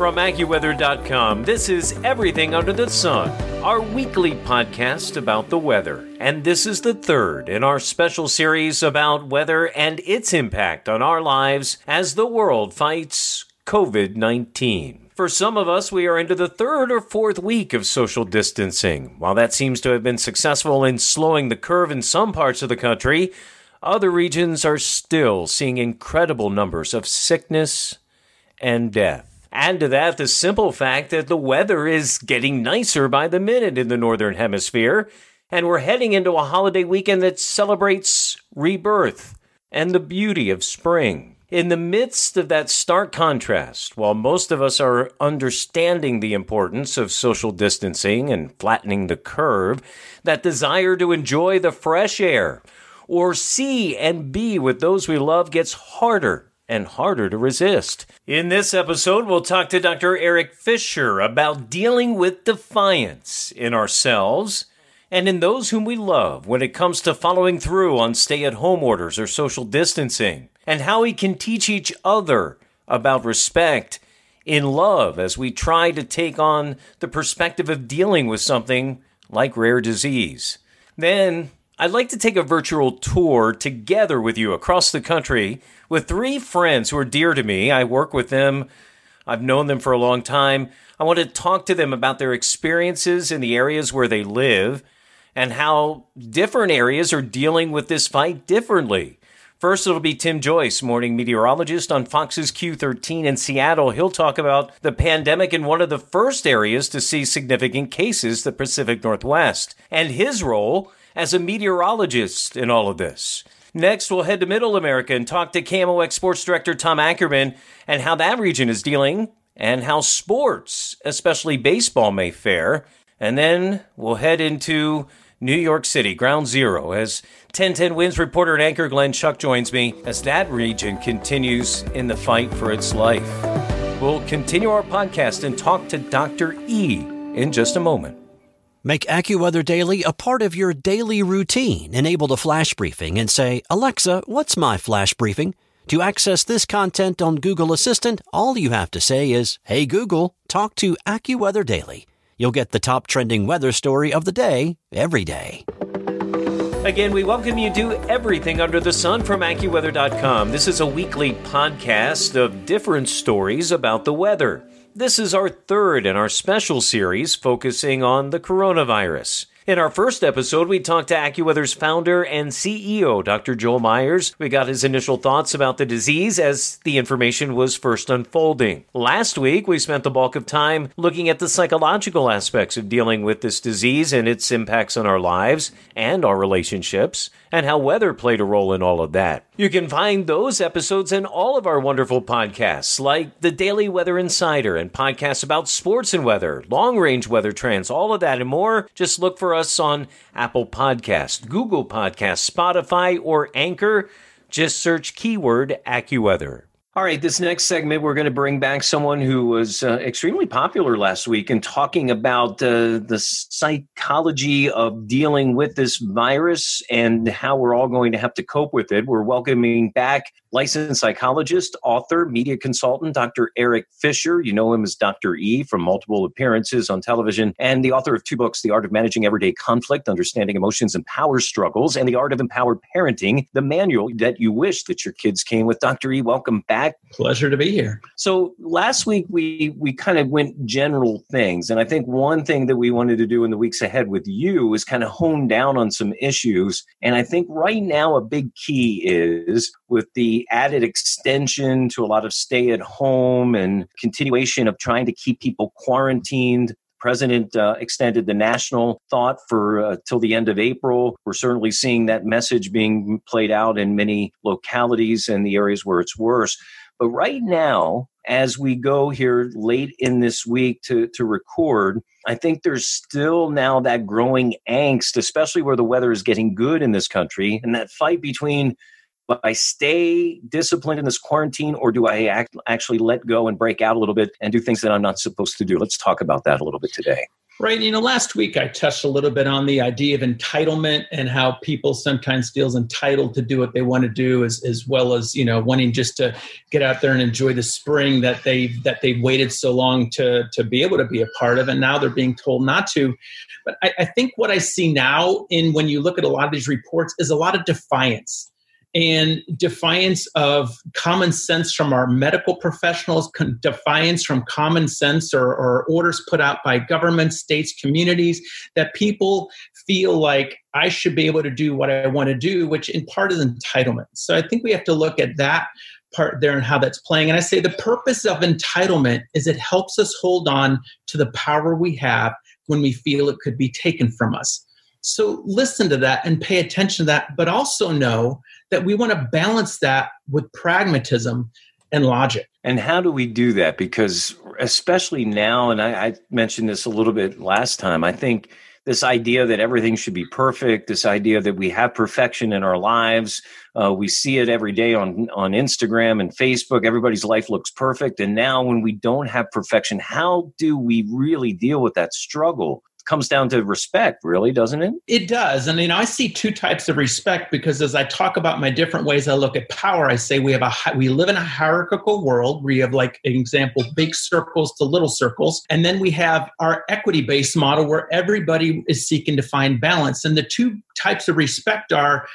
From AccuWeather.com, this is Everything Under the Sun, our weekly podcast about the weather. And this is the third in our special series about weather and its impact on our lives as the world fights COVID 19. For some of us, we are into the third or fourth week of social distancing. While that seems to have been successful in slowing the curve in some parts of the country, other regions are still seeing incredible numbers of sickness and death. Add to that the simple fact that the weather is getting nicer by the minute in the Northern Hemisphere, and we're heading into a holiday weekend that celebrates rebirth and the beauty of spring. In the midst of that stark contrast, while most of us are understanding the importance of social distancing and flattening the curve, that desire to enjoy the fresh air or see and be with those we love gets harder and harder to resist. In this episode, we'll talk to Dr. Eric Fisher about dealing with defiance in ourselves and in those whom we love when it comes to following through on stay at home orders or social distancing, and how we can teach each other about respect in love as we try to take on the perspective of dealing with something like rare disease. Then, I'd like to take a virtual tour together with you across the country with three friends who are dear to me. I work with them, I've known them for a long time. I want to talk to them about their experiences in the areas where they live and how different areas are dealing with this fight differently. First, it'll be Tim Joyce, morning meteorologist on Fox's Q13 in Seattle. He'll talk about the pandemic in one of the first areas to see significant cases, the Pacific Northwest, and his role as a meteorologist in all of this. Next, we'll head to Middle America and talk to KMOX Sports Director Tom Ackerman and how that region is dealing and how sports, especially baseball, may fare. And then we'll head into New York City, ground zero, as 1010 Wins reporter and anchor Glenn Schuck joins me as that region continues in the fight for its life. We'll continue our podcast and talk to Dr. E in just a moment. Make AccuWeather Daily a part of your daily routine. Enable the flash briefing and say, Alexa, what's my flash briefing? To access this content on Google Assistant, all you have to say is, Hey Google, talk to AccuWeather Daily. You'll get the top trending weather story of the day every day. Again, we welcome you to Everything Under the Sun from AccuWeather.com. This is a weekly podcast of different stories about the weather. This is our third in our special series focusing on the coronavirus. In our first episode, we talked to AccuWeather's founder and CEO, Dr. Joel Myers. We got his initial thoughts about the disease as the information was first unfolding. Last week, we spent the bulk of time looking at the psychological aspects of dealing with this disease and its impacts on our lives and our relationships, and how weather played a role in all of that. You can find those episodes in all of our wonderful podcasts, like the Daily Weather Insider and podcasts about sports and weather, long range weather trends, all of that and more. Just look for us on Apple Podcast, Google Podcast, Spotify, or Anchor. Just search keyword AccuWeather. All right, this next segment, we're going to bring back someone who was uh, extremely popular last week and talking about uh, the psychology of dealing with this virus and how we're all going to have to cope with it. We're welcoming back licensed psychologist, author, media consultant, Dr. Eric Fisher. You know him as Dr. E from multiple appearances on television, and the author of two books The Art of Managing Everyday Conflict, Understanding Emotions and Power Struggles, and The Art of Empowered Parenting, the manual that you wish that your kids came with. Dr. E, welcome back. Pleasure to be here. So last week we we kind of went general things, and I think one thing that we wanted to do in the weeks ahead with you is kind of hone down on some issues. And I think right now a big key is with the added extension to a lot of stay at home and continuation of trying to keep people quarantined president uh, extended the national thought for uh, till the end of April. We're certainly seeing that message being played out in many localities and the areas where it's worse. But right now, as we go here late in this week to, to record, I think there's still now that growing angst, especially where the weather is getting good in this country, and that fight between do I stay disciplined in this quarantine or do I act, actually let go and break out a little bit and do things that I'm not supposed to do? Let's talk about that a little bit today. Right. You know, last week I touched a little bit on the idea of entitlement and how people sometimes feels entitled to do what they want to do as, as well as, you know, wanting just to get out there and enjoy the spring that they that they waited so long to to be able to be a part of. And now they're being told not to. But I, I think what I see now in when you look at a lot of these reports is a lot of defiance and defiance of common sense from our medical professionals, defiance from common sense or, or, orders put out by government, states, communities, that people feel like I should be able to do what I want to do, which in part is entitlement. So I think we have to look at that part there and how that's playing. And I say the purpose of entitlement is it helps us hold on to the power we have when we feel it could be taken from us. So listen to that and pay attention to that, but also know that we want to balance that with pragmatism and logic. And how do we do that? Because especially now, and I, I, mentioned this a little bit last time, I think this idea that everything should be perfect, this idea that we have perfection in our lives, uh, we see it every day on on Instagram and Facebook. Everybody's life looks perfect, and now when we don't have perfection, how do we really deal with that struggle? Comes down to respect, really, doesn't it? It does. And you know, I see two types of respect because as I talk about my different ways I look at power, I say we have a we live in a hierarchical world where you have like an example, big circles to little circles, and then we have our equity-based model where everybody is seeking to find balance. And the two types of respect are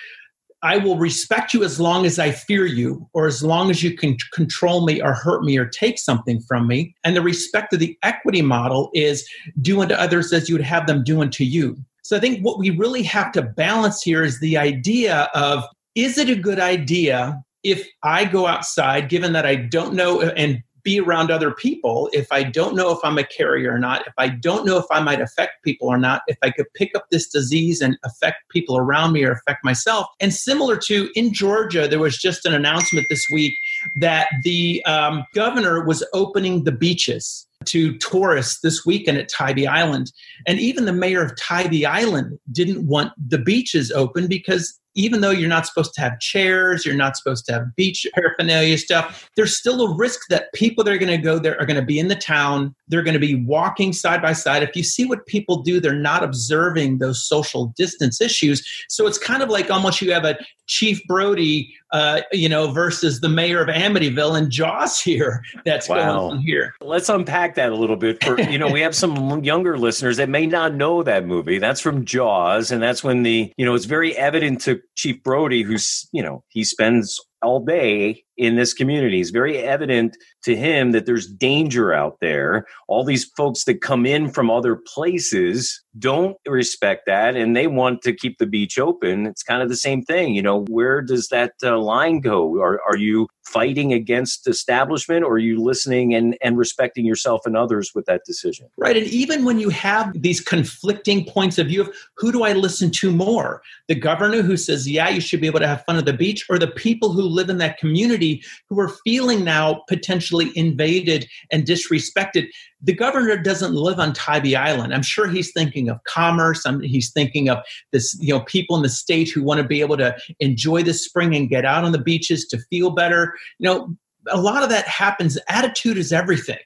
I will respect you as long as I fear you, or as long as you can control me or hurt me or take something from me. And the respect of the equity model is do unto others as you would have them do unto you. So I think what we really have to balance here is the idea of is it a good idea if I go outside, given that I don't know and be around other people if I don't know if I'm a carrier or not, if I don't know if I might affect people or not, if I could pick up this disease and affect people around me or affect myself. And similar to in Georgia, there was just an announcement this week that the um, governor was opening the beaches to tourists this weekend at Tybee Island. And even the mayor of Tybee Island didn't want the beaches open because even though you're not supposed to have chairs, you're not supposed to have beach paraphernalia stuff, there's still a risk that people that are going to go there are going to be in the town. They're going to be walking side by side. If you see what people do, they're not observing those social distance issues. So it's kind of like almost you have a Chief Brody, uh, you know, versus the mayor of Amityville and Jaws here. That's wow. going on here. Let's unpack that a little bit. For you know, we have some younger listeners that may not know that movie. That's from Jaws, and that's when the you know it's very evident to Chief Brody, who's you know he spends all day in this community. It's very evident to him that there's danger out there. All these folks that come in from other places don't respect that and they want to keep the beach open. It's kind of the same thing. You know, where does that uh, line go? Are, are you fighting against establishment or are you listening and, and respecting yourself and others with that decision? Right. And even when you have these conflicting points of view of who do I listen to more? The governor who says, yeah, you should be able to have fun at the beach, or the people who live in that community who are feeling now potentially invaded and disrespected. The governor doesn't live on Tybee Island. I'm sure he's thinking of commerce. I'm, he's thinking of this, you know, people in the state who want to be able to enjoy the spring and get out on the beaches to feel better. You know, a lot of that happens. Attitude is everything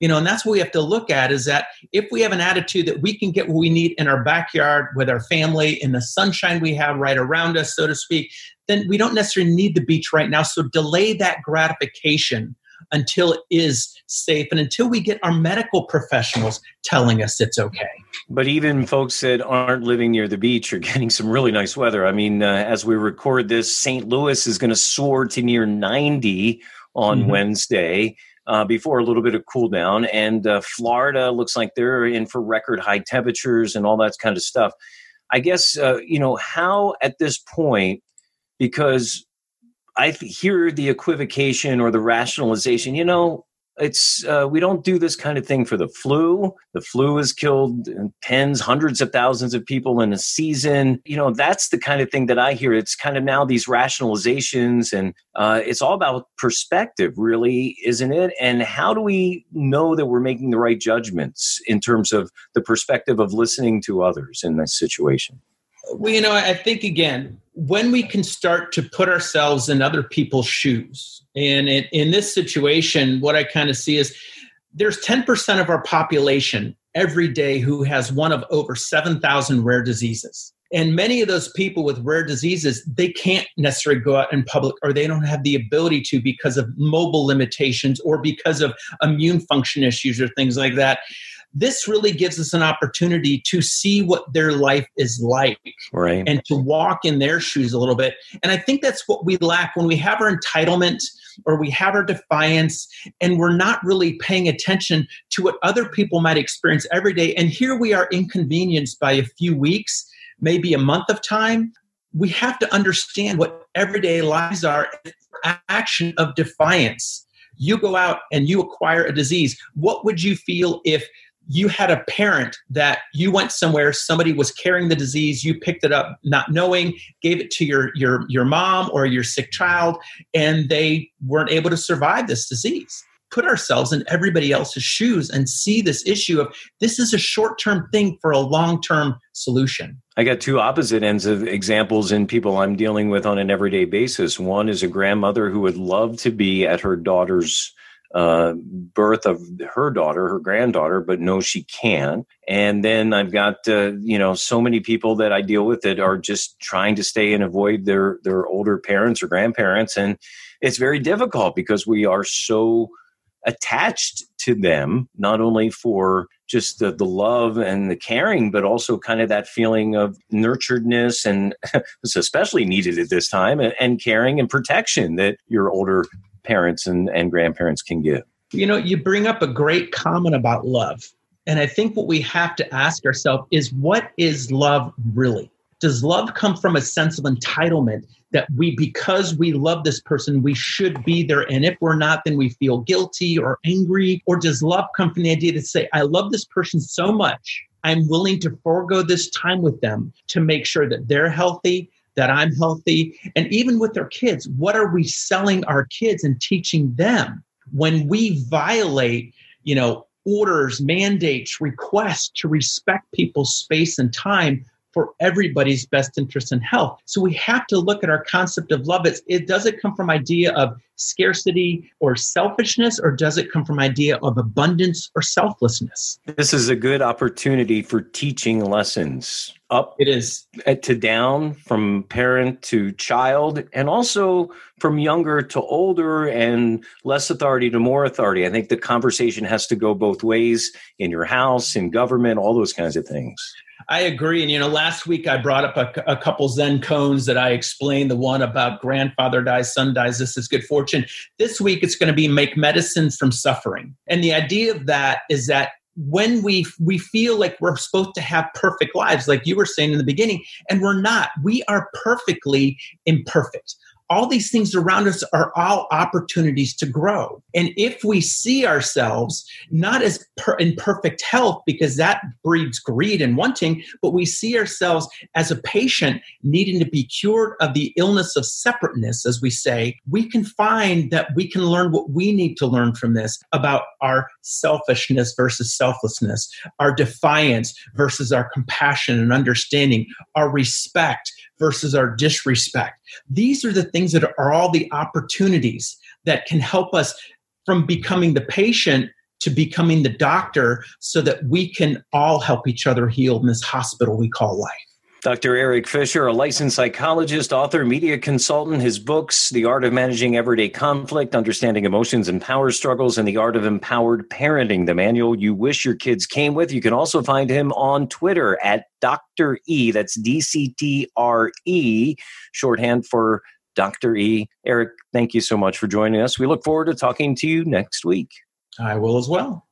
you know and that's what we have to look at is that if we have an attitude that we can get what we need in our backyard with our family in the sunshine we have right around us so to speak then we don't necessarily need the beach right now so delay that gratification until it is safe and until we get our medical professionals telling us it's okay. But even folks that aren't living near the beach are getting some really nice weather. I mean, uh, as we record this, St. Louis is going to soar to near 90 on mm-hmm. Wednesday uh, before a little bit of cool down. And uh, Florida looks like they're in for record high temperatures and all that kind of stuff. I guess, uh, you know, how at this point, because I hear the equivocation or the rationalization, you know, it's uh, we don't do this kind of thing for the flu. The flu has killed tens, hundreds of thousands of people in a season. You know, that's the kind of thing that I hear. It's kind of now these rationalizations, and uh, it's all about perspective, really, isn't it? And how do we know that we're making the right judgments in terms of the perspective of listening to others in this situation? Well, you know, I think again, when we can start to put ourselves in other people's shoes, and in, in this situation, what I kind of see is there's 10% of our population every day who has one of over 7,000 rare diseases. And many of those people with rare diseases, they can't necessarily go out in public or they don't have the ability to because of mobile limitations or because of immune function issues or things like that this really gives us an opportunity to see what their life is like right. and to walk in their shoes a little bit. And I think that's what we lack when we have our entitlement or we have our defiance and we're not really paying attention to what other people might experience every day. And here we are inconvenienced by a few weeks, maybe a month of time. We have to understand what everyday lives are action of defiance you go out and you acquire a disease what would you feel if you had a parent that you went somewhere somebody was carrying the disease you picked it up not knowing gave it to your your your mom or your sick child and they weren't able to survive this disease put ourselves in everybody else's shoes and see this issue of this is a short-term thing for a long-term solution I got two opposite ends of examples in people I'm dealing with on an everyday basis. One is a grandmother who would love to be at her daughter's uh, birth of her daughter, her granddaughter, but no, she can't. And then I've got uh, you know so many people that I deal with that are just trying to stay and avoid their their older parents or grandparents, and it's very difficult because we are so attached to them, not only for just the, the love and the caring, but also kind of that feeling of nurturedness and it's especially needed at this time and, and caring and protection that your older parents and, and grandparents can give. You know, you bring up a great comment about love. And I think what we have to ask ourselves is what is love really? Does love come from a sense of entitlement that we, because we love this person, we should be there? And if we're not, then we feel guilty or angry? Or does love come from the idea to say, I love this person so much, I'm willing to forego this time with them to make sure that they're healthy, that I'm healthy. And even with their kids, what are we selling our kids and teaching them? When we violate, you know, orders, mandates, requests to respect people's space and time for everybody's best interest and health. So we have to look at our concept of love. It's, it does it come from idea of scarcity or selfishness, or does it come from idea of abundance or selflessness? This is a good opportunity for teaching lessons up it is eh, to down from parent to child and also from younger to older and less authority to more authority i think the conversation has to go both ways in your house in government all those kinds of things I agree. And, you know, last week I brought up a, a, couple Zen koans that I explained the one about grandfather dies, son dies, this is good fortune. This week it's going to be make medicine from suffering. And the idea of that is that when we we feel like we're supposed to have perfect lives like you were saying in the beginning and we're not we are perfectly imperfect all these things around us are all opportunities to grow. And if we see ourselves not as per- in perfect health, because that breeds greed and wanting, but we see ourselves as a patient needing to be cured of the illness of separateness, as we say, we can find that we can learn what we need to learn from this about our selfishness versus selflessness, our defiance versus our compassion and understanding, our respect versus our disrespect. These are the things that are all the opportunities that can help us from becoming the patient to becoming the doctor so that we can all help each other heal in this hospital we call life. Dr. Eric Fisher, a licensed psychologist, author, media consultant. His books, The Art of Managing Everyday Conflict, Understanding Emotions and Power Struggles, and The Art of Empowered Parenting, the manual you wish your kids came with. You can also find him on Twitter at Dr. E. That's D C T R E, shorthand for Dr. E. Eric, thank you so much for joining us. We look forward to talking to you next week. I will as well.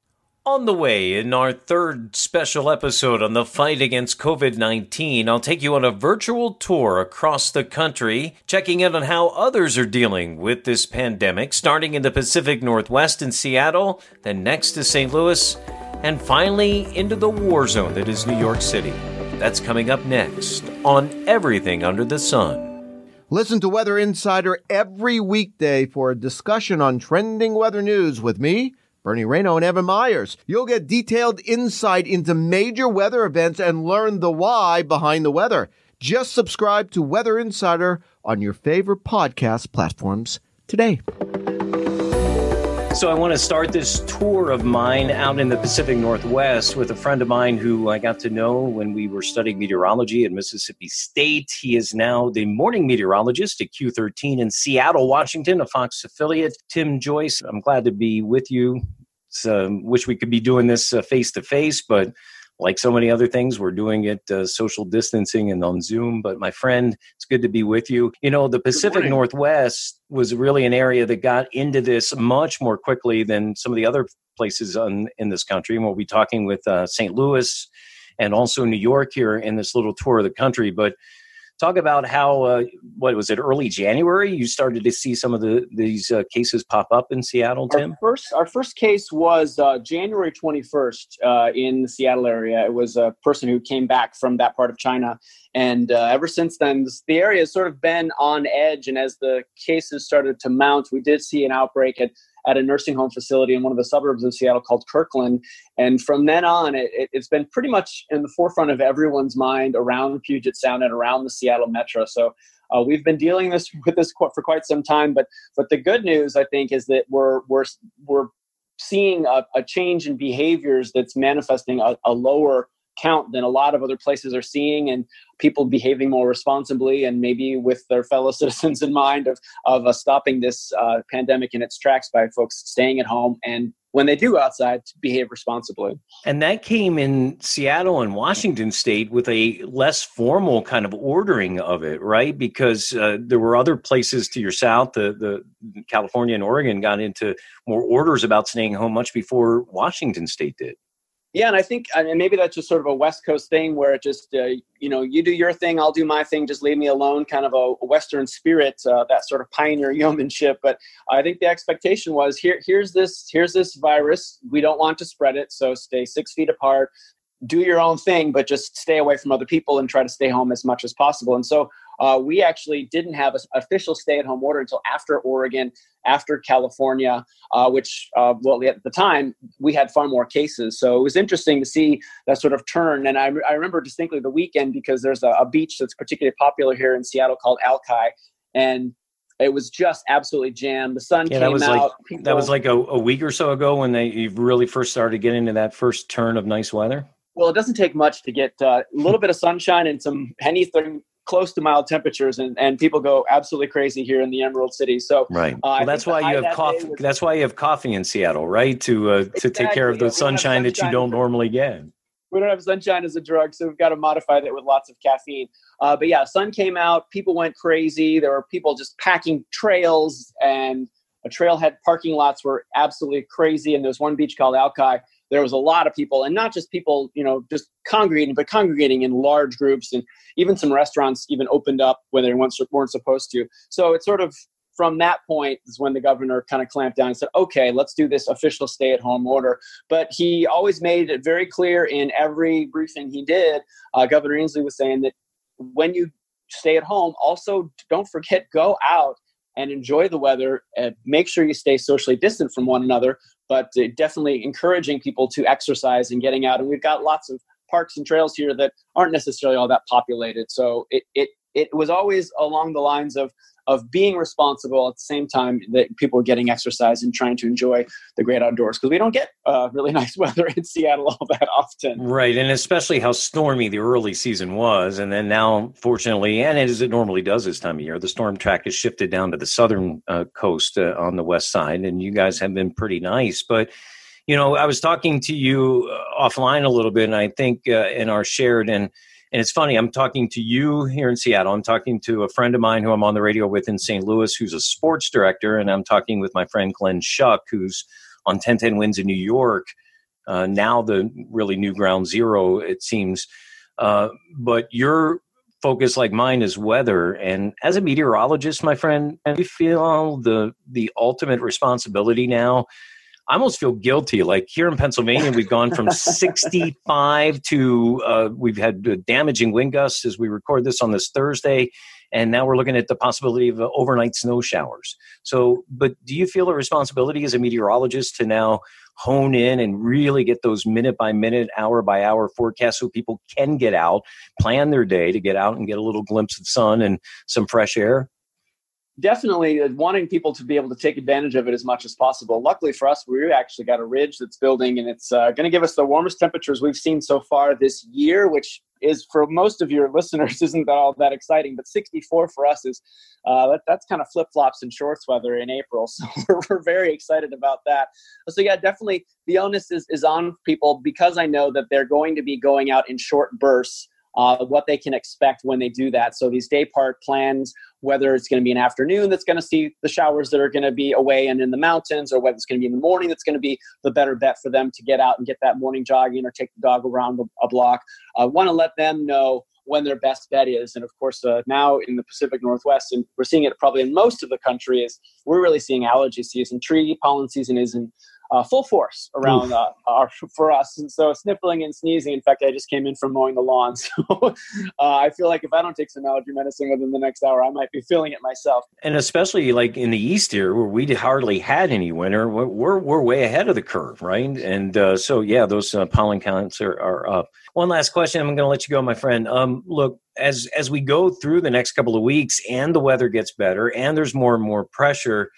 On the way, in our third special episode on the fight against COVID 19, I'll take you on a virtual tour across the country, checking in on how others are dealing with this pandemic, starting in the Pacific Northwest in Seattle, then next to St. Louis, and finally into the war zone that is New York City. That's coming up next on Everything Under the Sun. Listen to Weather Insider every weekday for a discussion on trending weather news with me. Bernie Rayno, and Evan Myers. You'll get detailed insight into major weather events and learn the why behind the weather. Just subscribe to Weather Insider on your favorite podcast platforms today. So, I want to start this tour of mine out in the Pacific Northwest with a friend of mine who I got to know when we were studying meteorology at Mississippi State. He is now the morning meteorologist at Q13 in Seattle, Washington, a Fox affiliate. Tim Joyce, I'm glad to be with you. Uh, wish we could be doing this face to face, but like so many other things, we're doing it uh, social distancing and on Zoom. But my friend, it's good to be with you. You know, the Pacific Northwest was really an area that got into this much more quickly than some of the other places on, in this country. And we'll be talking with uh, St. Louis and also New York here in this little tour of the country. But talk about how uh, what was it early January you started to see some of the these uh, cases pop up in Seattle. Tim, our first our first case was uh, January twenty first uh, in the Seattle area. It was a person who came back from that part of China, and uh, ever since then, the area has sort of been on edge. And as the cases started to mount, we did see an outbreak at at a nursing home facility in one of the suburbs of Seattle called Kirkland. And from then on, it, has been pretty much in the forefront of everyone's mind around Puget Sound and around the Seattle metro. So uh, we've been dealing this with this for quite some time. But but the good news, I think, is that we're we're we're seeing a, a change in behaviors that's manifesting a, a lower count than a lot of other places are seeing and people behaving more responsibly and maybe with their fellow citizens in mind of, of uh, stopping this uh, pandemic in its tracks by folks staying at home and when they do go outside to behave responsibly. And that came in Seattle and Washington state with a less formal kind of ordering of it, right? Because uh, there were other places to your south, the, the California and Oregon got into more orders about staying home much before Washington state did. Yeah, and I think, and maybe that's just sort of a West Coast thing where it just, uh, you know, you do your thing, I'll do my thing, just leave me alone, kind of a Western spirit, uh, that sort of pioneer yeomanship. But I think the expectation was here, here's this, here's this virus. We don't want to spread it, so stay six feet apart do your own thing, but just stay away from other people and try to stay home as much as possible. And so uh, we actually didn't have an official stay at home order until after Oregon, after California, uh, which, uh, well, at the time, we had far more cases. So it was interesting to see that sort of turn. And I, I remember distinctly the weekend because there's a, a beach that's particularly popular here in Seattle called Alki. And it was just absolutely jammed. The sun yeah, came that was out. Like, people, that was like a, a, week or so ago when they really first started getting into that first turn of nice weather. Well, it doesn't take much to get uh, a little bit of sunshine and some anything close to mild temperatures, and, and people go absolutely crazy here in the Emerald City. So, right. Uh, well, that's why you have coffee. Was, that's why you have coffee in Seattle, right? To uh, exactly. to take care of the sunshine, sunshine, that you don't normally get. We don't have sunshine as a drug, so we've got to modify that with lots of caffeine. Uh, but yeah, sun came out. People went crazy. There were people just packing trails, and a trailhead parking lots were absolutely crazy. And there's one beach called Alki there was a lot of people and not just people you know just congregating but congregating in large groups and even some restaurants even opened up when they weren't, weren't supposed to so it's sort of from that point is when the governor kind of clamped down and said okay let's do this official stay at home order but he always made it very clear in every briefing he did uh, governor inslee was saying that when you stay at home also don't forget go out and enjoy the weather. And make sure you stay socially distant from one another, but uh, definitely encouraging people to exercise and getting out. And we've got lots of parks and trails here that aren't necessarily all that populated. So it, it, it was always along the lines of of being responsible at the same time that people are getting exercise and trying to enjoy the great outdoors because we don't get uh, really nice weather in Seattle all that often. Right, and especially how stormy the early season was, and then now, fortunately, and as it normally does this time of year, the storm track has shifted down to the southern uh, coast uh, on the west side, and you guys have been pretty nice, but. You know, I was talking to you uh, offline a little bit, and I think uh, in our shared and and it's funny, I'm talking to you here in Seattle. I'm talking to a friend of mine who I'm on the radio with in St. Louis, who's a sports director. And I'm talking with my friend Glenn Schuck, who's on 1010 Wins in New York. uh, now the really new ground zero, it seems. Uh, but your focus, like mine, is weather. And as a meteorologist, my friend, you feel the the ultimate responsibility now? I almost feel guilty. Like here in Pennsylvania, we've gone from 65 to uh, we've had damaging wind gusts as we record this on this Thursday, and now we're looking at the possibility of uh, overnight snow showers. So, but do you feel a responsibility as a meteorologist to now hone in and really get those minute by minute, hour by hour forecasts so people can get out, plan their day to get out and get a little glimpse of sun and some fresh air? Definitely uh, wanting people to be able to take advantage of it as much as possible. Luckily for us, we actually got a ridge that's building, and it's uh, going to give us the warmest temperatures we've seen so far this year, which is for most of your listeners isn't that all that exciting. But 64 for us is uh, that, that's kind of flip flops and shorts weather in April, so we're, we're very excited about that. So yeah, definitely the onus is is on people because I know that they're going to be going out in short bursts uh, what they can expect when they do that. So these day part plans, whether it's going to be an afternoon that's going to see the showers that are going to be away and in the mountains, or whether it's going to be in the morning that's going to be the better bet for them to get out and get that morning jogging or take the dog around a block. I want to let them know when their best bet is. And of course, uh, now in the Pacific Northwest, and we're seeing it probably in most of the country, is we're really seeing allergy season. Tree pollen season is in uh, full force around uh, our, for us. And so sniffling and sneezing. In fact, I just came in from mowing the lawn, so uh, I feel like if I don't take some allergy medicine within the next hour, I might be feeling it myself. And especially like in the east here, where we hardly had any winter, we're we're way ahead of the curve, right? And uh, so yeah, those uh, pollen counts are, are up. One last question. I'm going to let you go, my friend. Um, look, as as we go through the next couple of weeks, and the weather gets better, and there's more and more pressure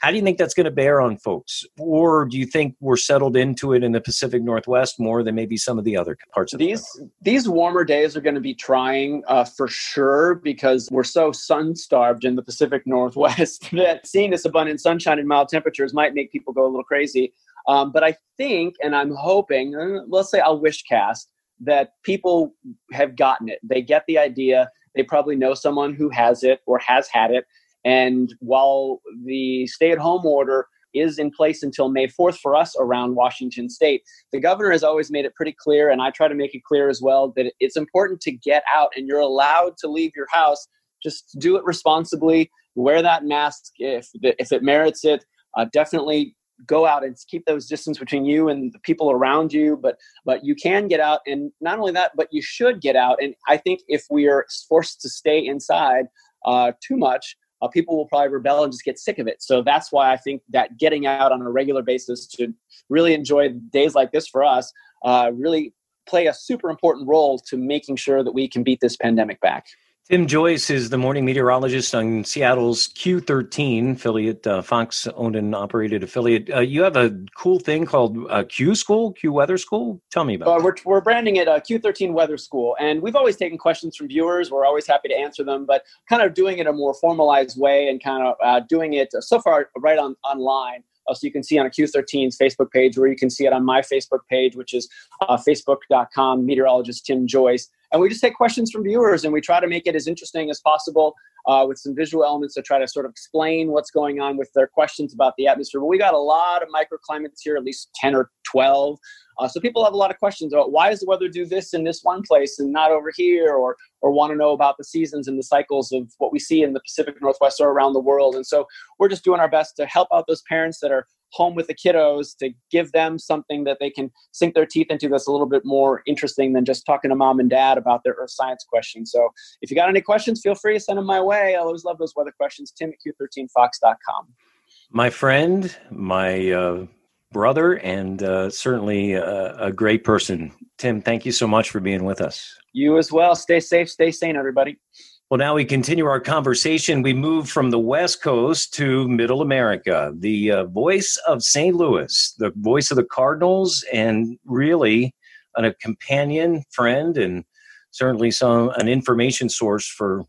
how do you think that's going to bear on folks? Or do you think we're settled into it in the Pacific Northwest more than maybe some of the other parts of these? The these warmer days are going to be trying uh, for sure because we're so sun starved in the Pacific Northwest that seeing this abundant sunshine and mild temperatures might make people go a little crazy. Um, but I think, and I'm hoping, uh, let's say I'll wish cast that people have gotten it. They get the idea. They probably know someone who has it or has had it and while the stay at home order is in place until May 4th for us around Washington state, the governor has always made it pretty clear, and I try to make it clear as well, that it's important to get out and you're allowed to leave your house. Just do it responsibly, wear that mask if, if it merits it. Uh, definitely go out and keep those distance between you and the people around you but but you can get out and not only that but you should get out and i think if we are forced to stay inside uh, too much uh, people will probably rebel and just get sick of it. So that's why I think that getting out on a regular basis to really enjoy days like this for us uh, really play a super important role to making sure that we can beat this pandemic back. Tim Joyce is the morning meteorologist on Seattle's Q13 affiliate, uh, Fox owned and operated affiliate. Uh, you have a cool thing called uh, Q School, Q Weather School. Tell me about uh, we're, we're branding it uh, Q13 Weather School. And we've always taken questions from viewers. We're always happy to answer them, but kind of doing it a more formalized way and kind of uh, doing it so far right on online. Uh, so you can see on a Q13's Facebook page, or you can see it on my Facebook page, which is uh, facebook.com meteorologist Tim Joyce. And we just take questions from viewers and we try to make it as interesting as possible uh, with some visual elements to try to sort of explain what's going on with their questions about the atmosphere. But we got a lot of microclimates here, at least 10 or 12. Uh, so people have a lot of questions about why does the weather do this in this one place and not over here, or or want to know about the seasons and the cycles of what we see in the Pacific Northwest or around the world. And so we're just doing our best to help out those parents that are home with the kiddos to give them something that they can sink their teeth into that's a little bit more interesting than just talking to mom and dad about their earth science questions. So if you got any questions, feel free to send them my way. I always love those weather questions. Tim at Q13Fox.com. My friend, my uh, brother, and uh, certainly a, a great person. Tim, thank you so much for being with us. You as well. Stay safe, stay sane, everybody. Well, now we continue our conversation. We move from the West Coast to Middle America. The uh, voice of St. Louis, the voice of the Cardinals, and really a companion, friend, and certainly some an information source for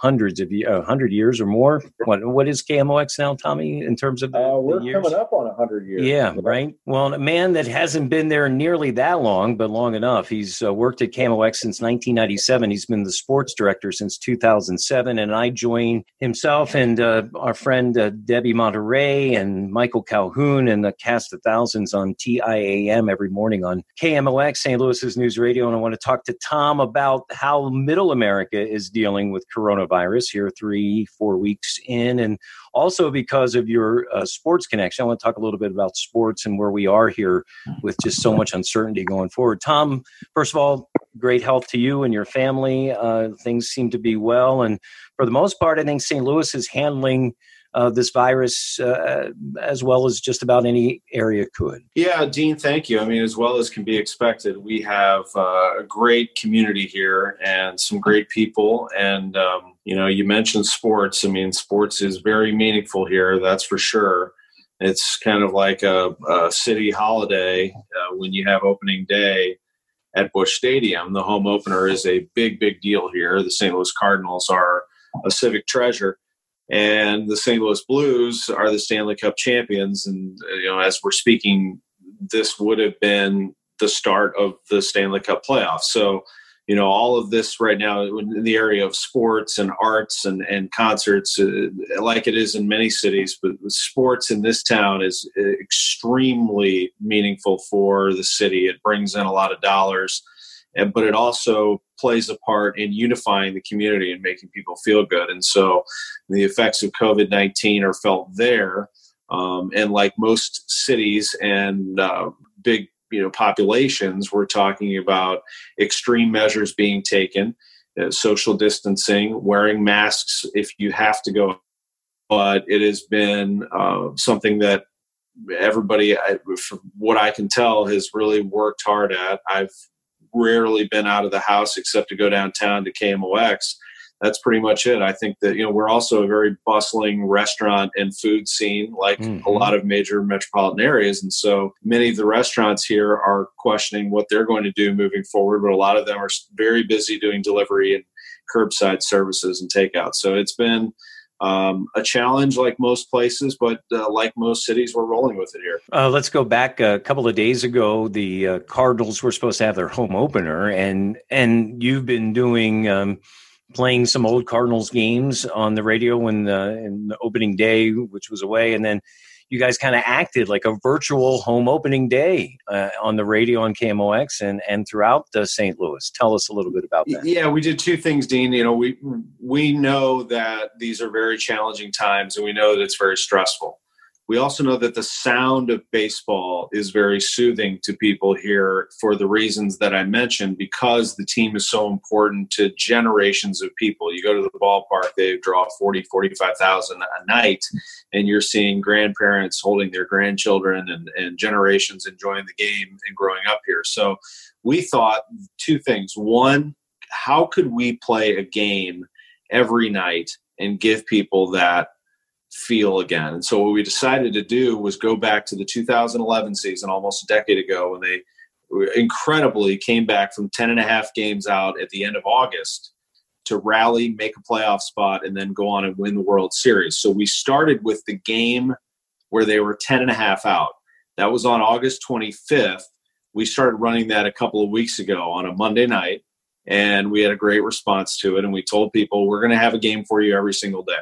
hundreds of uh, hundred years or more. What what is KMOX now, Tommy? In terms of the, uh, we're the coming up on hundred years. Yeah, right. Well, a man that hasn't been there nearly that long, but long enough. He's uh, worked at KMOX since 1997. He's been the sports director since 2007, and I join himself and uh, our friend uh, Debbie Monterrey and Michael Calhoun and the cast of thousands on TIAM every morning on KMOX, St. Louis's News Radio. And I want to talk to Tom about how Middle America is dealing with coronavirus here, three, four weeks in, and also because of your uh, sports connection. I want to talk a little bit about sports and where we are here with just so much uncertainty going forward. Tom, first of all, great health to you and your family. Uh, things seem to be well. And for the most part, I think St. Louis is handling uh, this virus uh, as well as just about any area could. Yeah, Dean, thank you. I mean, as well as can be expected, we have uh, a great community here and some great people. And, um, you know, you mentioned sports. I mean, sports is very meaningful here, that's for sure. It's kind of like a, a city holiday uh, when you have opening day at Busch Stadium. The home opener is a big, big deal here. The St. Louis Cardinals are a civic treasure and the St. Louis Blues are the Stanley Cup champions. And you know, as we're speaking, this would have been the start of the Stanley Cup playoffs. So, you know, all of this right now in the area of sports and arts and, and concerts, uh, like it is in many cities, but sports in this town is extremely meaningful for the city. It brings in a lot of dollars and but it also plays a part in unifying the community and making people feel good. And so the effects of COVID 19 are felt there. Um, and like most cities and uh, big you know populations, we're talking about extreme measures being taken, uh, social distancing, wearing masks if you have to go. But it has been uh, something that everybody, from what I can tell, has really worked hard at. I've rarely been out of the house except to go downtown to KMOX. That's pretty much it. I think that you know we're also a very bustling restaurant and food scene, like mm-hmm. a lot of major metropolitan areas, and so many of the restaurants here are questioning what they're going to do moving forward. But a lot of them are very busy doing delivery and curbside services and takeout. So it's been um, a challenge like most places, but uh, like most cities, we're rolling with it here. Uh, let's go back a couple of days ago. The uh, Cardinals were supposed to have their home opener, and and you've been doing um, playing some old Cardinals games on the radio when the, in the opening day, which was away, and then you guys kind of acted like a virtual home opening day uh, on the radio on KMOX and and throughout the St. Louis. Tell us a little bit about that. Yeah, we did two things, Dean. You know, we we know that these are very challenging times, and we know that it's very stressful. We also know that the sound of baseball is very soothing to people here for the reasons that I mentioned, because the team is so important to generations of people. You go to the ballpark, they draw 40, 45,000 a night, and you're seeing grandparents holding their grandchildren and, and generations enjoying the game and growing up here. So we thought two things. One, how could we play a game every night and give people that feel again. And so what we decided to do was go back to the 2011 season, almost a decade ago, when they incredibly came back from 10 and a half games out at the end of August to rally, make a playoff spot, and then go on and win the World Series. So we started with the game where they were 10 and a half out. That was on August 25th. We started running that a couple of weeks ago on a Monday night, and we had a great response to it. And we told people, we're going to have a game for you every single day.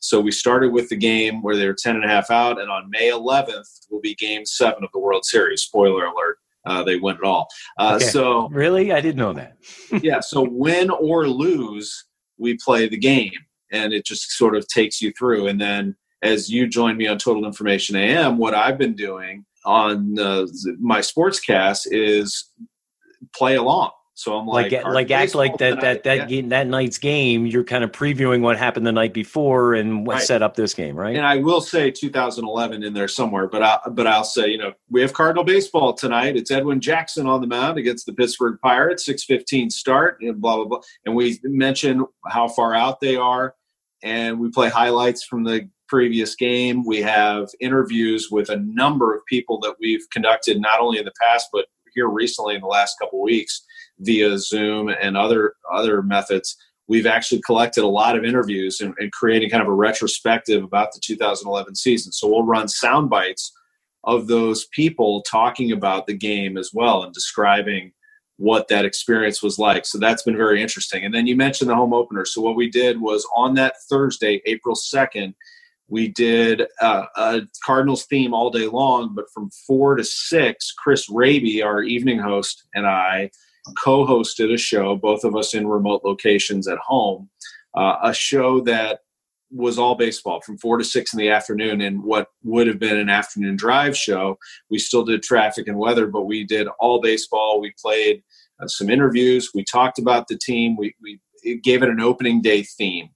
So we started with the game where they were 10 and a half out, and on May 11th will be game seven of the World Series. Spoiler alert. Uh, they win it all. Uh, okay. So really, I didn't know that. yeah. So win or lose, we play the game, and it just sort of takes you through. And then as you join me on Total Information AM, what I've been doing on uh, my sportscast is play along. So I'm like, like, like act like that that that yeah. game, that night's game. You're kind of previewing what happened the night before and what right. set up this game, right? And I will say 2011 in there somewhere, but I but I'll say you know we have Cardinal baseball tonight. It's Edwin Jackson on the mound against the Pittsburgh Pirates. 6:15 start and blah blah blah. And we mention how far out they are, and we play highlights from the previous game. We have interviews with a number of people that we've conducted not only in the past but here recently in the last couple weeks via Zoom and other other methods we've actually collected a lot of interviews and, and creating kind of a retrospective about the 2011 season. So we'll run sound bites of those people talking about the game as well and describing what that experience was like. So that's been very interesting. And then you mentioned the home opener. So what we did was on that Thursday, April 2nd, we did uh, a Cardinals theme all day long, but from four to six, Chris Raby, our evening host, and I co hosted a show, both of us in remote locations at home, uh, a show that was all baseball from four to six in the afternoon and what would have been an afternoon drive show. We still did traffic and weather but we did all baseball. We played uh, some interviews. We talked about the team. We, we gave it an opening day theme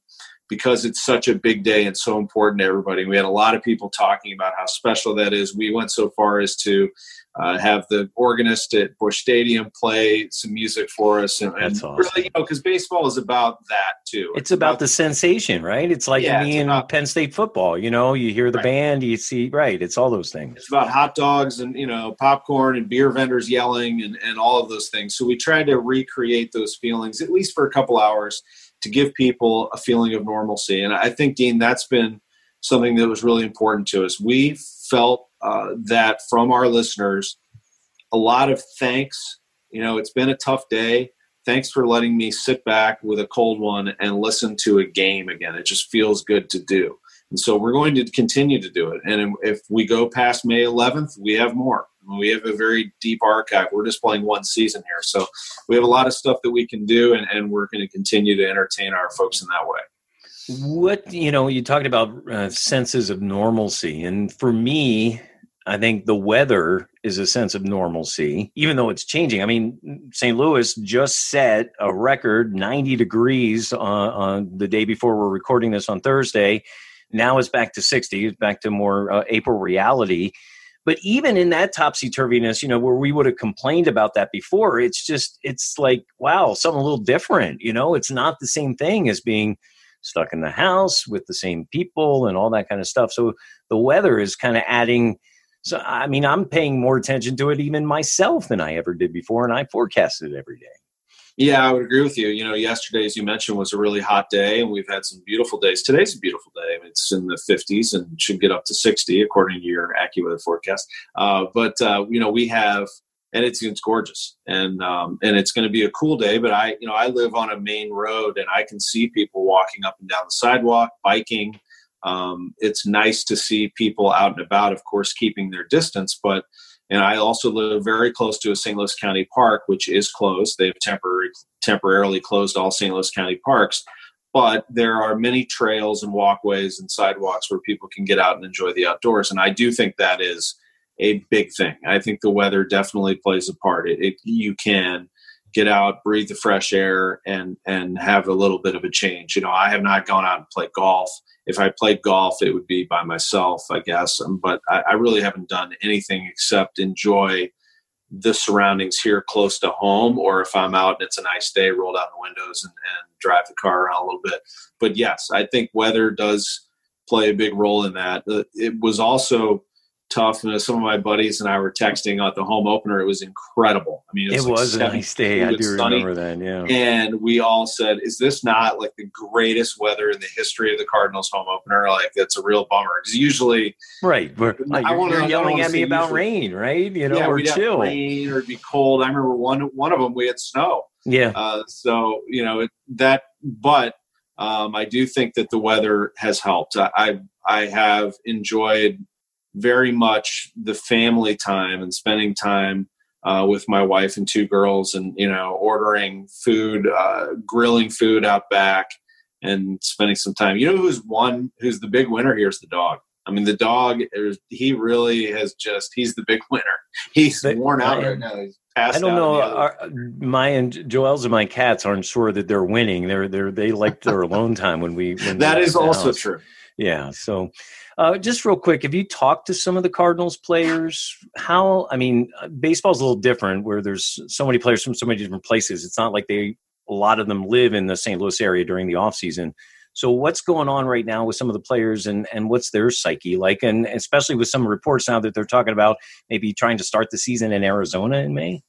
because it's such a big day and so important to everybody. We had a lot of people talking about how special that is. We went so far as to uh, have the organist at Busch Stadium play some music for us, and, and awesome. really, you know, because baseball is about that too. It's, it's about, about, the sensation, right? It's like yeah, me and Penn State football. You know, you hear the right. band, you see, right? It's all those things. It's about hot dogs and you know popcorn and beer vendors yelling and and all of those things. So we tried to recreate those feelings at least for a couple hours to give people a feeling of normalcy. And I think, Dean, that's been something that was really important to us. We felt uh, that from our listeners, a lot of thanks. You know, it's been a tough day. Thanks for letting me sit back with a cold one and listen to a game again. It just feels good to do. And so we're going to continue to do it. And if we go past May 11th, we have more. We have a very deep archive. We're just playing one season here. So we have a lot of stuff that we can do, and, and we're going to continue to entertain our folks in that way. What, you know, you talked about uh, senses of normalcy. And for me, I think the weather is a sense of normalcy, even though it's changing. I mean, St. Louis just set a record 90 degrees uh, on the day before we're recording this on Thursday. Now it's back to 60, it's back to more uh, April reality. But even in that topsy turviness, you know, where we would have complained about that before, it's just, it's like, wow, something a little different. You know, it's not the same thing as being stuck in the house with the same people and all that kind of stuff. So the weather is kind of adding. So, I mean, I'm paying more attention to it even myself than I ever did before, and I forecast it every day. Yeah, I would agree with you. You know, yesterday, as you mentioned, was a really hot day, and we've had some beautiful days. Today's a beautiful day. It's in the 50s and should get up to 60 according to your AccuWeather forecast. Uh, but uh, you know, we have, and it's it's gorgeous, and um, and it's going to be a cool day. But I, you know, I live on a main road, and I can see people walking up and down the sidewalk, biking. Um, it's nice to see people out and about, of course, keeping their distance, but and I also live very close to a St. Louis County park, which is closed. They've temporary, temporarily closed all St. Louis County parks, but there are many trails and walkways and sidewalks where people can get out and enjoy the outdoors. And I do think that is a big thing. I think the weather definitely plays a part. It, it you can get out, breathe the fresh air, and and have a little bit of a change. You know, I have not gone out and played golf if I played golf, it would be by myself, I guess. Um, but I, I, really haven't done anything except enjoy the surroundings here close to home, or if I'm out and it's a nice day, roll down the windows and, and drive the car around a little bit. But yes, I think weather does play a big role in that. Uh, it was also tough. And some of my buddies and I were texting at the home opener. It was incredible. I mean, it was, it like was a nice day. I do sunny. remember that. Yeah. And we all said, "Is this not like the greatest weather in the history of the Cardinals home opener?" Like, that's a real bummer because usually, right? We're, like, I you're, you're yelling at me about usually, rain, right? You know, yeah, or chill, rain, or it'd be cold. I remember one one of them we had snow. Yeah. Uh, so you know it, that, but um, I do think that the weather has helped. I, I I have enjoyed very much the family time and spending time uh, with my wife and two girls and you know ordering food uh, grilling food out back and spending some time you know who's one who's the big winner here is the dog i mean the dog is, he really has just he's the big winner he's but, worn out right now he's I don't know. Our, my and Joel's and my cats aren't sure that they're winning. They're they're they like their alone time when we. When that is also house. true. Yeah. So, uh, just real quick, have you talked to some of the Cardinals players? How, I mean, uh, baseball's a little different where there's so many players from so many different places. It's not like they, a lot of them live in the St. Louis area during the off season. So what's going on right now with some of the players and, and what's their psyche like? And especially with some reports now that they're talking about maybe trying to start the season in Arizona in May?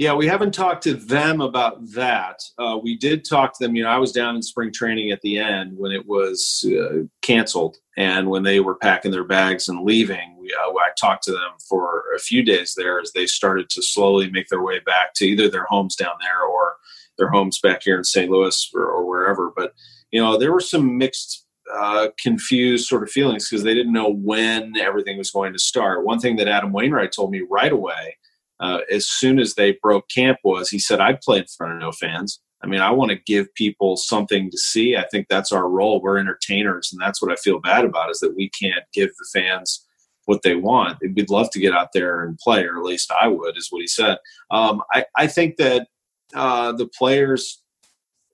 Yeah, we haven't talked to them about that. Uh, we did talk to them. You know, I was down in spring training at the end when it was uh, canceled, and when they were packing their bags and leaving, we, uh, I talked to them for a few days there as they started to slowly make their way back to either their homes down there or their homes back here in St. Louis or, or wherever. But you know, there were some mixed uh, confused sort of feelings because they didn't know when everything was going to start. One thing that Adam Wainwright told me right away uh, as soon as they broke camp was he said, I'd play in front of no fans. I mean, I want to give people something to see. I think that's our role. We're entertainers, and that's what I feel bad about is that we can't give the fans what they want. We'd love to get out there and play, or at least I would, is what he said. Um, I, I, think that uh, the players,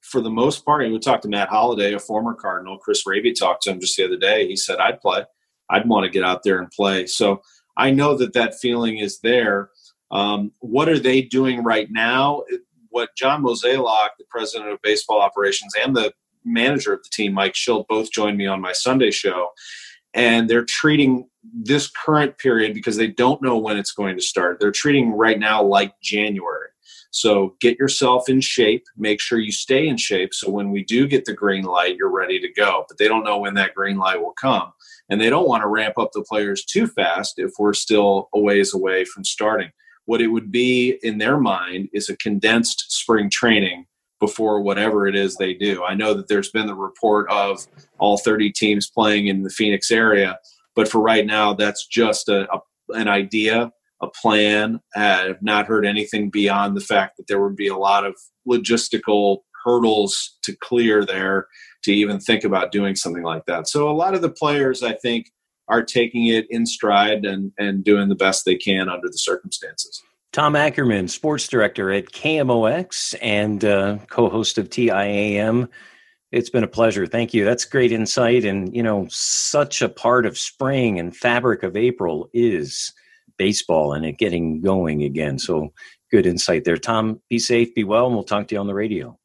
for the most part, and we talked to Matt Holliday, a former Cardinal. Chris Raby talked to him just the other day. He said, I'd play. I'd want to get out there and play. So I know that that feeling is there. Um, what are they doing right now? What John Mozeliak, the president of baseball operations, and the manager of the team, Mike Shildt, both joined me on my Sunday show. And they're treating this current period because they don't know when it's going to start. They're treating right now like January. So get yourself in shape, make sure you stay in shape. So when we do get the green light, you're ready to go. But they don't know when that green light will come. And they don't want to ramp up the players too fast if we're still a ways away from starting what it would be in their mind is a condensed spring training before whatever it is they do. I know that there's been the report of all 30 teams playing in the Phoenix area, but for right now, that's just a, a an idea, a plan. Uh, I've not heard anything beyond the fact that there would be a lot of logistical hurdles to clear there to even think about doing something like that. So a lot of the players, I think, are taking it in stride and, and doing the best they can under the circumstances. Tom Ackerman, sports director at KMOX and uh, co host of TIAM. It's been a pleasure. Thank you. That's great insight. And, you know, such a part of spring and fabric of April is baseball and it getting going again. So good insight there. Tom, be safe, be well, and we'll talk to you on the radio.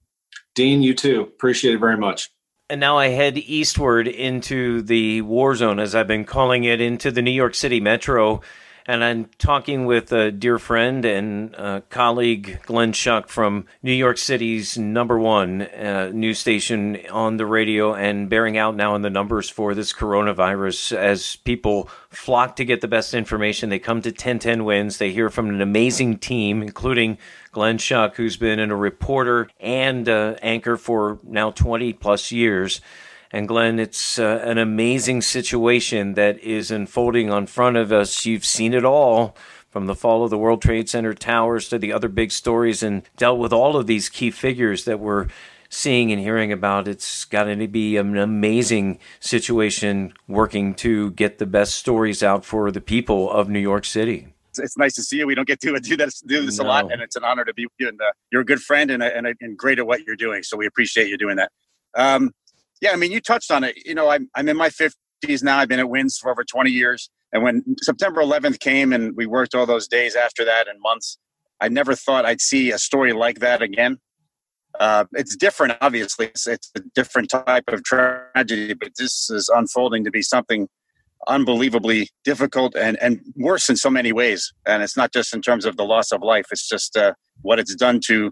Dean, you too. Appreciate it very much. And now I head eastward into the war zone, as I've been calling it, into the New York City metro. And I'm talking with a dear friend and uh, colleague, Glenn Schuck, from New York City's number one uh, news station on the radio and bearing out now in the numbers for this coronavirus as people flock to get the best information. They come to 1010 Wins. They hear from an amazing team, including Glenn Schuck, who's been a reporter and uh, anchor for now 20 plus years. And Glenn, it's uh, an amazing situation that is unfolding on front of us. You've seen it all from the fall of the World Trade Center towers to the other big stories and dealt with all of these key figures that we're seeing and hearing about. It's got to be an amazing situation working to get the best stories out for the people of New York City. It's, nice to see you. We don't get to do this do this no. a lot, and it's an honor to be with you. And uh, you're a good friend and, and, and great at what you're doing. So we appreciate you doing that. Um, yeah, I mean, you touched on it. You know, I'm I'm in my 50s now. I've been at Wins for over 20 years. And when September 11th came and we worked all those days after that and months, I never thought I'd see a story like that again. Uh, it's different, obviously. It's, it's, a different type of tragedy, but this is unfolding to be something unbelievably difficult and, and worse in so many ways. And it's not just in terms of the loss of life, it's just uh, what it's done to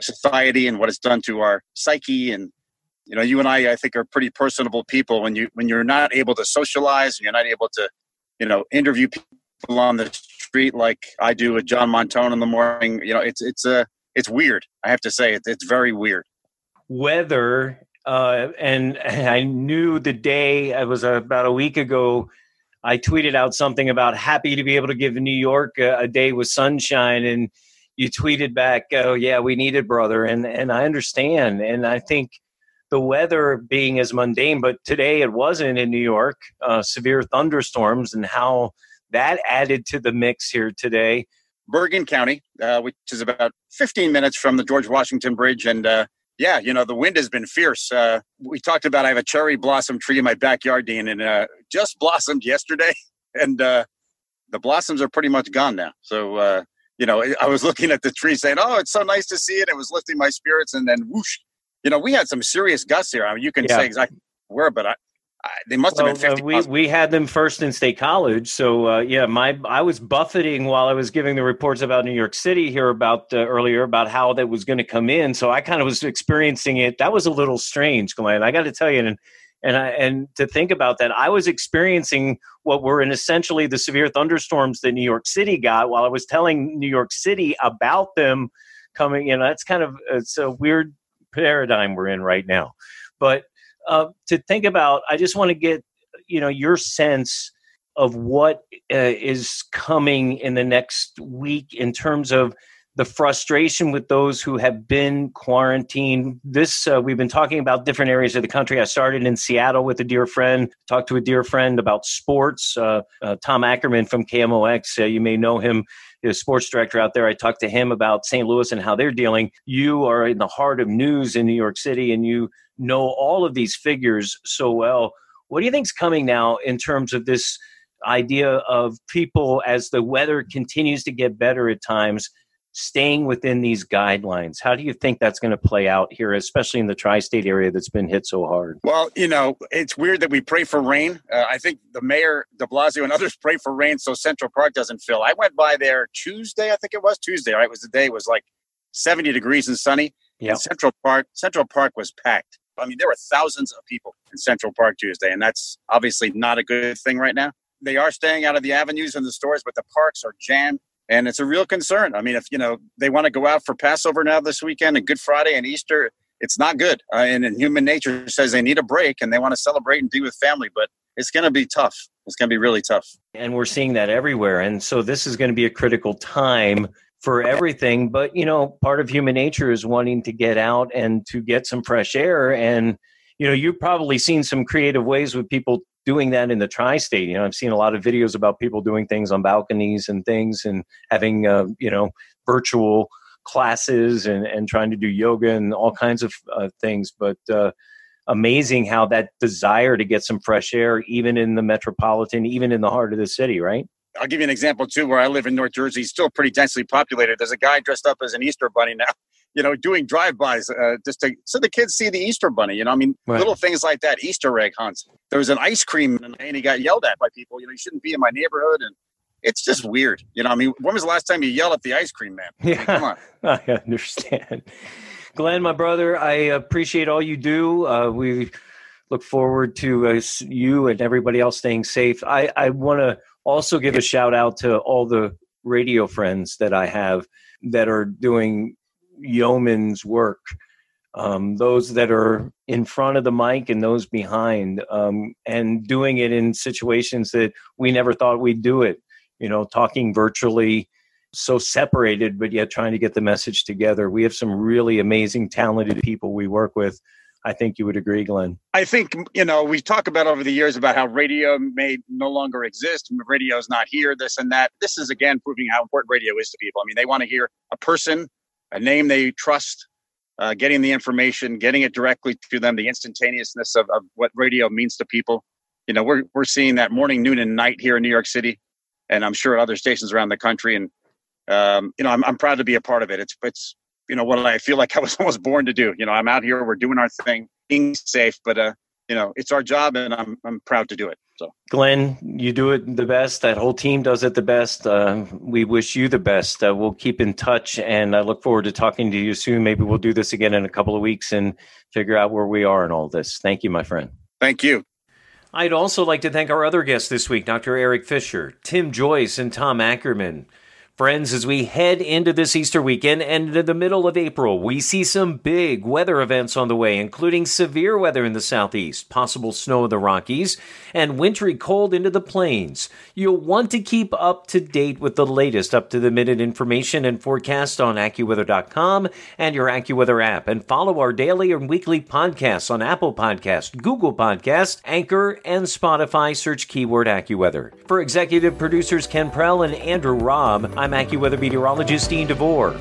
society and what it's done to our psyche. And you know you and i i think are pretty personable people. When you when you're not able to socialize and you're not able to you know interview people on the street like i do with john montone in the morning you know it's it's a uh, it's weird. I have to say it, it's very weird. Weather uh, and i knew the day it was about a week ago i tweeted out something about happy to be able to give new york a, a day with sunshine and you tweeted back oh yeah we need it brother and and i understand and i think the weather being as mundane, but today it wasn't in New York, uh, severe thunderstorms, and how that added to the mix here today. Bergen County, uh, which is about 15 minutes from the George Washington Bridge. And uh, yeah, you know, the wind has been fierce. Uh, we talked about I have a cherry blossom tree in my backyard, Dean, and uh, just blossomed yesterday. And uh, the blossoms are pretty much gone now. So, you know, I was looking at the tree saying, oh, it's so nice to see it. It was lifting my spirits. And then whoosh, you know, we had some serious gusts here. I mean, you can yeah. say exactly where, but I, they must have well, been 50 uh, we, we had them first in state college so uh, yeah my i was buffeting while i was giving the reports about new york city here about uh, earlier about how that was going to come in so i kind of was experiencing it. That was a little strange glenn i got to tell you and and I, and to think about that i was experiencing what were in essentially the severe thunderstorms that new york city got while i was telling new york city about them coming in that's kind of it's a weird paradigm we're in right now. But uh, to think about. I just want to get you know your sense of what uh, is coming in the next week in terms of the frustration with those who have been quarantined. This uh, we've been talking about different areas of the country. I started in Seattle with a dear friend, talked to a dear friend about sports. Uh, uh, Tom Ackerman from KMOX, uh, you may know him, the sports director out there. I talked to him about St. Louis and how they're dealing. You are in the heart of news in New York City, and you know all of these figures so well. What do you think's coming now in terms of this idea of people as the weather continues to get better at times? staying within these guidelines. How do you think that's going to play out here, especially in the tri state area that's been hit so hard? Well, you know, it's weird that we pray for rain. Uh, I think the mayor, de Blasio, and others pray for rain so Central Park doesn't fill. I went by there Tuesday, I think it was Tuesday, right? It was the day, it was like 70 degrees and sunny. Yeah. Central Park, Central Park was packed. I mean, there were thousands of people in Central Park Tuesday, and that's obviously not a good thing right now. They are staying out of the avenues and the stores, but the parks are jammed, and it's a real concern. I mean, if you know they want to go out for Passover now this weekend and Good Friday and Easter, it's not good. Uh, and, and human nature says they need a break and they want to celebrate and be with family, but it's going to be tough. It's going to be really tough. And we're seeing that everywhere. And so this is going to be a critical time for everything. But, you know, part of human nature is wanting to get out and to get some fresh air. And, you know, you've probably seen some creative ways with people doing that in the tri-state. You know, I've seen a lot of videos about people doing things on balconies and things and having, uh, you know, virtual classes and, and trying to do yoga and all kinds of uh, things. But, uh, amazing how that desire to get some fresh air, even in the metropolitan, even in the heart of the city, right? I'll give you an example too, where I live in North Jersey, still pretty densely populated. There's a guy dressed up as an Easter bunny now, you know, doing drive-bys uh, just to so the kids see the Easter bunny. You know, I mean, right. little things like that, Easter egg hunts. There was an ice cream, and he got yelled at by people. You know, you shouldn't be in my neighborhood, and it's just weird. You know, I mean, when was the last time you yelled at the ice cream man? Yeah, come on. I understand, Glenn, my brother. I appreciate all you do. Uh, we look forward to uh, you and everybody else staying safe. I, I want to also give a shout out to all the radio friends that I have that are doing yeoman's work. Um, those that are in front of the mic and those behind, um, and doing it in situations that we never thought we'd do it. You know, talking virtually, so separated, but yet trying to get the message together. We have some really amazing, talented people we work with I think you would agree, Glenn. I think, you know, we talk about over the years about how radio may no longer exist. Radio is not here, this and that. This is, again, proving how important radio is to people. I mean, they want to hear a person, a name they trust, uh, getting the information, getting it directly to them, the instantaneousness of, of what radio means to people. You know, we're, we're seeing that morning, noon, and night here in New York City, and I'm sure other stations around the country. And, um, you know, I'm, I'm proud to be a part of it. It's, it's, you know what I feel like I was almost born to do. You know, I'm out here, we're doing our thing, being safe, but uh, you know, it's our job, and I'm I'm proud to do it. So, Glenn, you do it the best. That whole team does it the best. Uh, we wish you the best. Uh, we'll keep in touch, and I look forward to talking to you soon. Maybe we'll do this again in a couple of weeks and figure out where we are in all this. Thank you, my friend. Thank you. I'd also like to thank our other guests this week, Dr. Eric Fisher, Tim Joyce, and Tom Ackerman. Friends, as we head into this Easter weekend and into the middle of April, we see some big weather events on the way, including severe weather in the southeast, possible snow in the Rockies, and wintry cold into the plains. You'll want to keep up to date with the latest up to the minute information and forecast on AccuWeather.com and your AccuWeather app, and follow our daily and weekly podcasts on Apple Podcast, Google Podcast, Anchor, and Spotify. Search keyword AccuWeather. For executive producers Ken Prell and Andrew Robb, AccuWeather meteorologist Dean DeVore.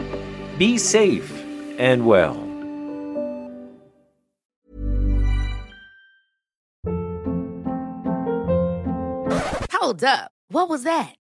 Be safe and well. Hold up. What was that?